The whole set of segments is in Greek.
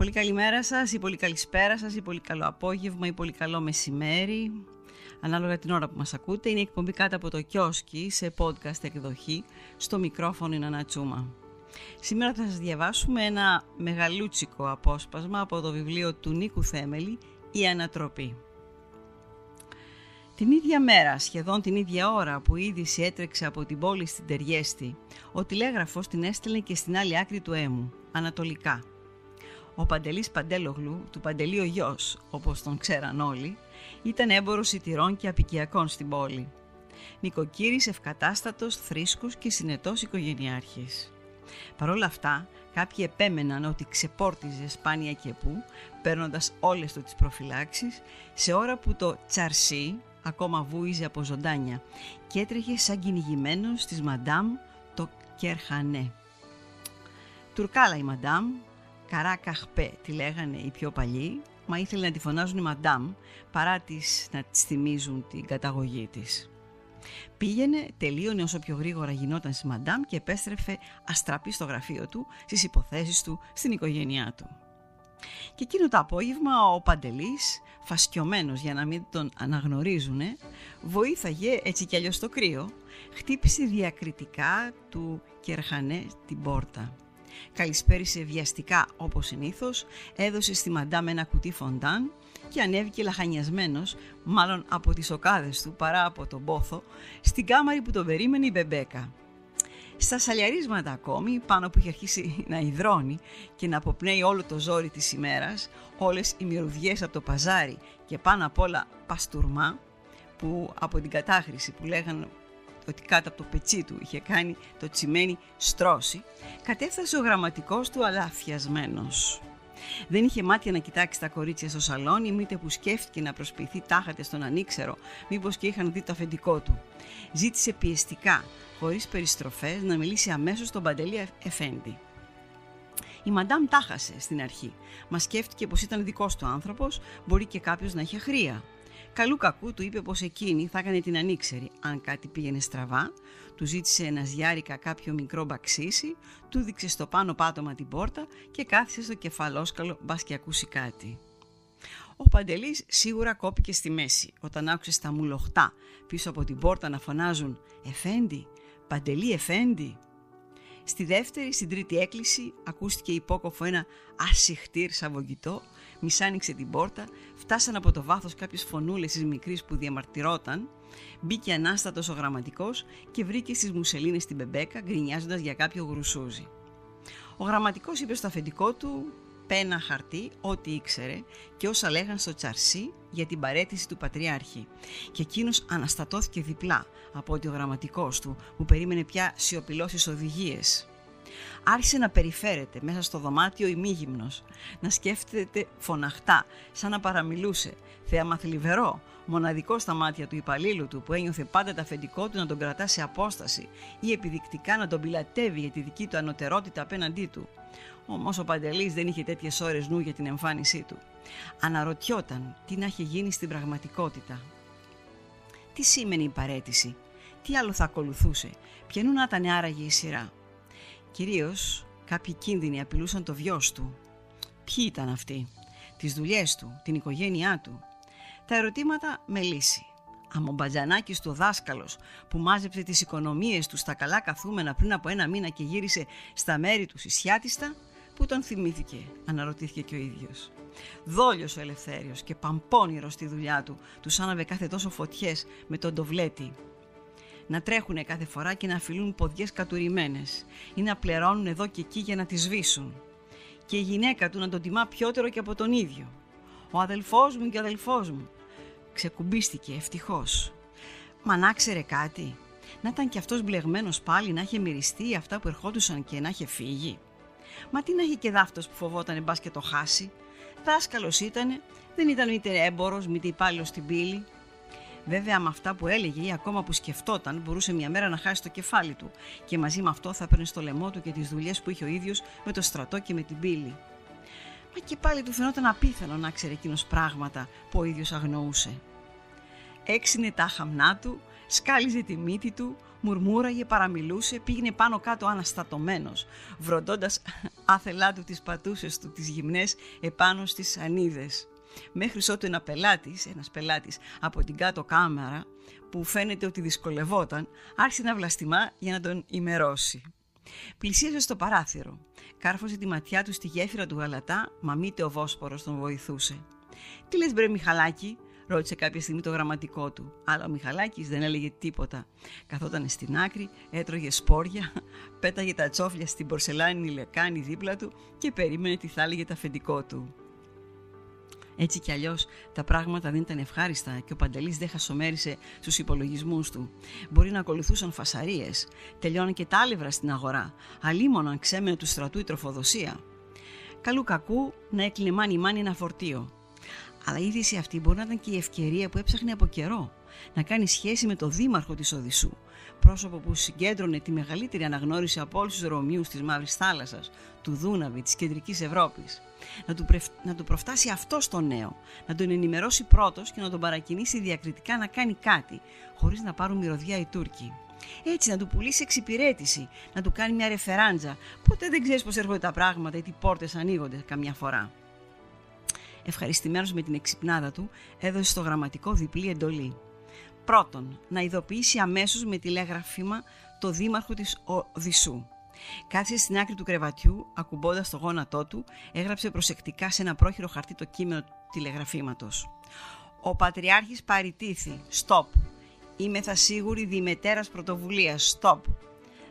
Πολύ καλημέρα σας ή πολύ καλησπέρα σας ή πολύ καλό απόγευμα ή πολύ καλό μεσημέρι. Ανάλογα την ώρα που μας ακούτε, είναι η εκπομπή κάτω από το κιόσκι σε podcast εκδοχή στο μικρόφωνο είναι Ανατσούμα. Σήμερα θα σας διαβάσουμε ένα μεγαλούτσικο απόσπασμα από το βιβλίο του Νίκου Θέμελη «Η Ανατροπή». Την ίδια μέρα, σχεδόν την ίδια ώρα που η είδηση έτρεξε από την πόλη στην Τεριέστη, ο τηλέγραφος την έστελνε και στην άλλη άκρη του έμου, ανατολικά. Ο Παντελής Παντέλογλου, του Παντελή ο γιος, όπως τον ξέραν όλοι, ήταν έμπορος σιτηρών και απικιακών στην πόλη. Νοικοκύρης ευκατάστατος, θρήσκος και συνετός οικογενειάρχης. Παρ' όλα αυτά, κάποιοι επέμεναν ότι ξεπόρτιζε σπάνια και που, παίρνοντας όλες του τις προφυλάξεις, σε ώρα που το τσαρσί ακόμα βούιζε από ζωντάνια και έτρεχε σαν κυνηγημένος της μαντάμ το Κερχανέ. Τουρκάλα η μαντάμ, Καρά Καχπέ τη λέγανε οι πιο παλιοί, μα ήθελε να τη φωνάζουν η μαντάμ παρά τις να της θυμίζουν την καταγωγή της. Πήγαινε, τελείωνε όσο πιο γρήγορα γινόταν στη μαντάμ και επέστρεφε αστραπή στο γραφείο του, στις υποθέσεις του, στην οικογένειά του. Και εκείνο το απόγευμα ο Παντελής, φασκιωμένος για να μην τον αναγνωρίζουνε, βοήθαγε έτσι κι αλλιώς στο κρύο, χτύπησε διακριτικά του Κερχανέ την πόρτα. Καλησπέρισε βιαστικά όπως συνήθως, έδωσε στη μαντάμ ένα κουτί φοντάν και ανέβηκε λαχανιασμένος, μάλλον από τις οκάδες του παρά από τον πόθο, στην κάμαρη που τον περίμενε η Μπεμπέκα. Στα σαλιαρίσματα ακόμη, πάνω που είχε αρχίσει να υδρώνει και να αποπνέει όλο το ζόρι της ημέρας, όλες οι μυρωδιές από το παζάρι και πάνω απ' όλα παστούρμα, που από την κατάχρηση που λέγανε ότι κάτω από το πετσί του είχε κάνει το τσιμένι στρώση, κατέφτασε ο γραμματικός του αλάφιασμένος. Δεν είχε μάτια να κοιτάξει τα κορίτσια στο σαλόνι, μήτε που σκέφτηκε να προσποιηθεί τάχατε στον ανήξερο, μήπως και είχαν δει το αφεντικό του. Ζήτησε πιεστικά, χωρίς περιστροφές, να μιλήσει αμέσως στον Παντελή Εφέντη. Η μαντάμ τάχασε στην αρχή, μα σκέφτηκε πως ήταν δικός του άνθρωπος, μπορεί και κάποιος να είχε χρία. Καλού κακού του είπε πως εκείνη θα έκανε την ανήξερη αν κάτι πήγαινε στραβά, του ζήτησε ένας γιάρικα κάποιο μικρό μπαξίσι, του δείξε στο πάνω πάτωμα την πόρτα και κάθισε στο κεφαλόσκαλο μπας και ακούσει κάτι. Ο Παντελής σίγουρα κόπηκε στη μέση όταν άκουσε στα μουλοχτά πίσω από την πόρτα να φωνάζουν «Εφέντη, Παντελή Εφέντη». Στη δεύτερη, στην τρίτη έκκληση ακούστηκε υπόκοφο ένα ασυχτήρ σαβογγιτό μισάνοιξε την πόρτα, φτάσαν από το βάθος κάποιες φωνούλες της μικρής που διαμαρτυρόταν, μπήκε ανάστατος ο γραμματικός και βρήκε στις μουσελίνες την μπεμπέκα γκρινιάζοντας για κάποιο γρουσούζι. Ο γραμματικός είπε στο αφεντικό του πένα χαρτί ό,τι ήξερε και όσα λέγαν στο τσαρσί για την παρέτηση του Πατριάρχη και εκείνος αναστατώθηκε διπλά από ότι ο γραμματικός του που περίμενε πια σιωπηλώσεις οδηγίες άρχισε να περιφέρεται μέσα στο δωμάτιο ημίγυμνος, να σκέφτεται φωναχτά, σαν να παραμιλούσε, θέαμα θλιβερό, μοναδικό στα μάτια του υπαλλήλου του που ένιωθε πάντα τα αφεντικό του να τον κρατά σε απόσταση ή επιδεικτικά να τον πιλατεύει για τη δική του ανωτερότητα απέναντί του. Όμως ο Παντελής δεν είχε τέτοιες ώρες νου για την εμφάνισή του. Αναρωτιόταν τι να είχε γίνει στην πραγματικότητα. Τι σήμαινε η παρέτηση, τι άλλο θα ακολουθούσε, ποιανού να ήταν άραγε η σειρά; Κυρίως κάποιοι κίνδυνοι απειλούσαν το βιός του. Ποιοι ήταν αυτοί, τις δουλειές του, την οικογένειά του. Τα ερωτήματα με λύση. Αμομπατζανάκης του δάσκαλος που μάζεψε τις οικονομίες του στα καλά καθούμενα πριν από ένα μήνα και γύρισε στα μέρη του συσιάτιστα, που τον θυμήθηκε, αναρωτήθηκε και ο ίδιος. Δόλιος ο Ελευθέριος και παμπώνυρος στη δουλειά του, του άναβε κάθε τόσο φωτιές με τον τοβλέτη να τρέχουν κάθε φορά και να φιλούν ποδιές κατουρημένες ή να πληρώνουν εδώ και εκεί για να τις σβήσουν. Και η γυναίκα του να τον τιμά πιότερο και από τον ίδιο. Ο αδελφός μου και ο αδελφός μου. Ξεκουμπίστηκε ευτυχώς. Μα να ξέρε κάτι. Να ήταν κι αυτός μπλεγμένος πάλι να είχε μυριστεί αυτά που ερχόντουσαν και να είχε φύγει. Μα τι να είχε και δάφτος που φοβόταν μπας και το χάσει. Δάσκαλος ήτανε, δεν ήταν είτε έμπορος, μήτε υπάλληλος στην πύλη. Βέβαια, με αυτά που έλεγε ή ακόμα που σκεφτόταν, μπορούσε μια μέρα να χάσει το κεφάλι του και μαζί με αυτό θα έπαιρνε στο λαιμό του και τις δουλειές που είχε ο ίδιος με το στρατό και με την πύλη. Μα και πάλι του φαινόταν απίθανο να ξέρει εκείνος πράγματα που ο ίδιος αγνοούσε. Έξινε τα χαμνά του, σκάλιζε τη μύτη του, μουρμούραγε, παραμιλούσε, πήγαινε πάνω κάτω αναστατωμένος, βροντώντας άθελά του τις πατούσες του, τις γυμνές επάνω στις ανίδες. Μέχρι ότου ένα πελάτης, ένας πελάτης από την κάτω κάμερα, που φαίνεται ότι δυσκολευόταν, άρχισε να βλαστημά για να τον ημερώσει. Πλησίαζε στο παράθυρο. Κάρφωσε τη ματιά του στη γέφυρα του γαλατά, μα μήτε ο Βόσπορος τον βοηθούσε. «Τι λες μπρε Μιχαλάκη», ρώτησε κάποια στιγμή το γραμματικό του. Αλλά ο Μιχαλάκης δεν έλεγε τίποτα. Καθόταν στην άκρη, έτρωγε σπόρια, πέταγε τα τσόφλια στην πορσελάνη λεκάνη δίπλα του και περίμενε τι θα έλεγε το αφεντικό του. Έτσι κι αλλιώς τα πράγματα δεν ήταν ευχάριστα και ο Παντελής δεν χασομέρισε στους υπολογισμούς του. Μπορεί να ακολουθούσαν φασαρίες, τελειώναν και τα άλευρα στην αγορά, αλίμοναν ξέμενε του στρατού η τροφοδοσία. Καλού κακού να έκλεινε μάνι μάνι ένα φορτίο. Αλλά η είδηση αυτή μπορεί να ήταν και η ευκαιρία που έψαχνε από καιρό να κάνει σχέση με το δήμαρχο της Οδυσσού, πρόσωπο που συγκέντρωνε τη μεγαλύτερη αναγνώριση από όλους τους Ρωμίου της Μαύρης Θάλασσας, του Δούναβη, της Κεντρικής Ευρώπης. Να του, να του προφτάσει αυτό στο νέο, να τον ενημερώσει πρώτος και να τον παρακινήσει διακριτικά να κάνει κάτι, χωρίς να πάρουν μυρωδιά οι Τούρκοι. Έτσι να του πουλήσει εξυπηρέτηση, να του κάνει μια ρεφεράντζα. Ποτέ δεν ξέρεις πώς έρχονται τα πράγματα ή τι πόρτες ανοίγονται καμιά φορά. Ευχαριστημένος με την εξυπνάδα του, έδωσε στο γραμματικό διπλή εντολή. Πρώτον, να ειδοποιήσει αμέσως με τηλεγραφήμα το δήμαρχο της Οδυσσού. Κάθισε στην άκρη του κρεβατιού, ακουμπώντας το γόνατό του, έγραψε προσεκτικά σε ένα πρόχειρο χαρτί το κείμενο του τηλεγραφήματος. Ο Πατριάρχης παρητήθη. Στοπ. Είμαι θα σίγουρη διημετέρας πρωτοβουλίας. Στοπ.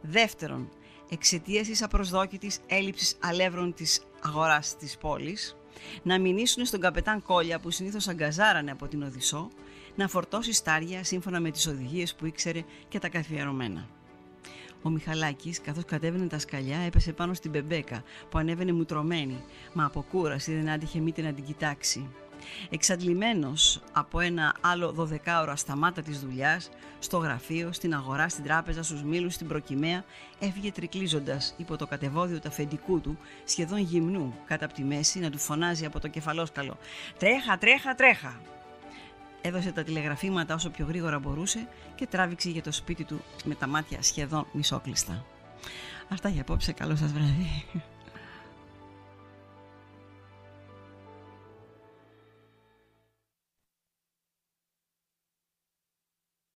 Δεύτερον, εξαιτίας της απροσδόκητης έλλειψης αλεύρων της αγοράς της πόλης, να μηνύσουν στον καπετάν Κόλια που συνήθως αγκαζάρανε από την Οδυσσό, να φορτώσει στάρια σύμφωνα με τις οδηγίες που ήξερε και τα καθιερωμένα. Ο Μιχαλάκης, καθώς κατέβαινε τα σκαλιά, έπεσε πάνω στην μπεμπέκα που ανέβαινε μουτρωμένη, μα από κούραση δεν άντυχε μήτε να την κοιτάξει. Εξαντλημένος από ένα άλλο δωδεκάωρο σταμάτα της δουλειάς, στο γραφείο, στην αγορά, στην τράπεζα, στους μήλους, στην προκυμαία, έφυγε τρικλίζοντας υπό το κατεβόδιο του αφεντικού του, σχεδόν γυμνού, κατά από τη μέση, να του φωνάζει από το κεφαλόσκαλο «Τρέχα, τρέχα, τρέχα!» Έδωσε τα τηλεγραφήματα όσο πιο γρήγορα μπορούσε και τράβηξε για το σπίτι του με τα μάτια σχεδόν μισόκλειστα. Αυτά για απόψε. Καλό σας βράδυ.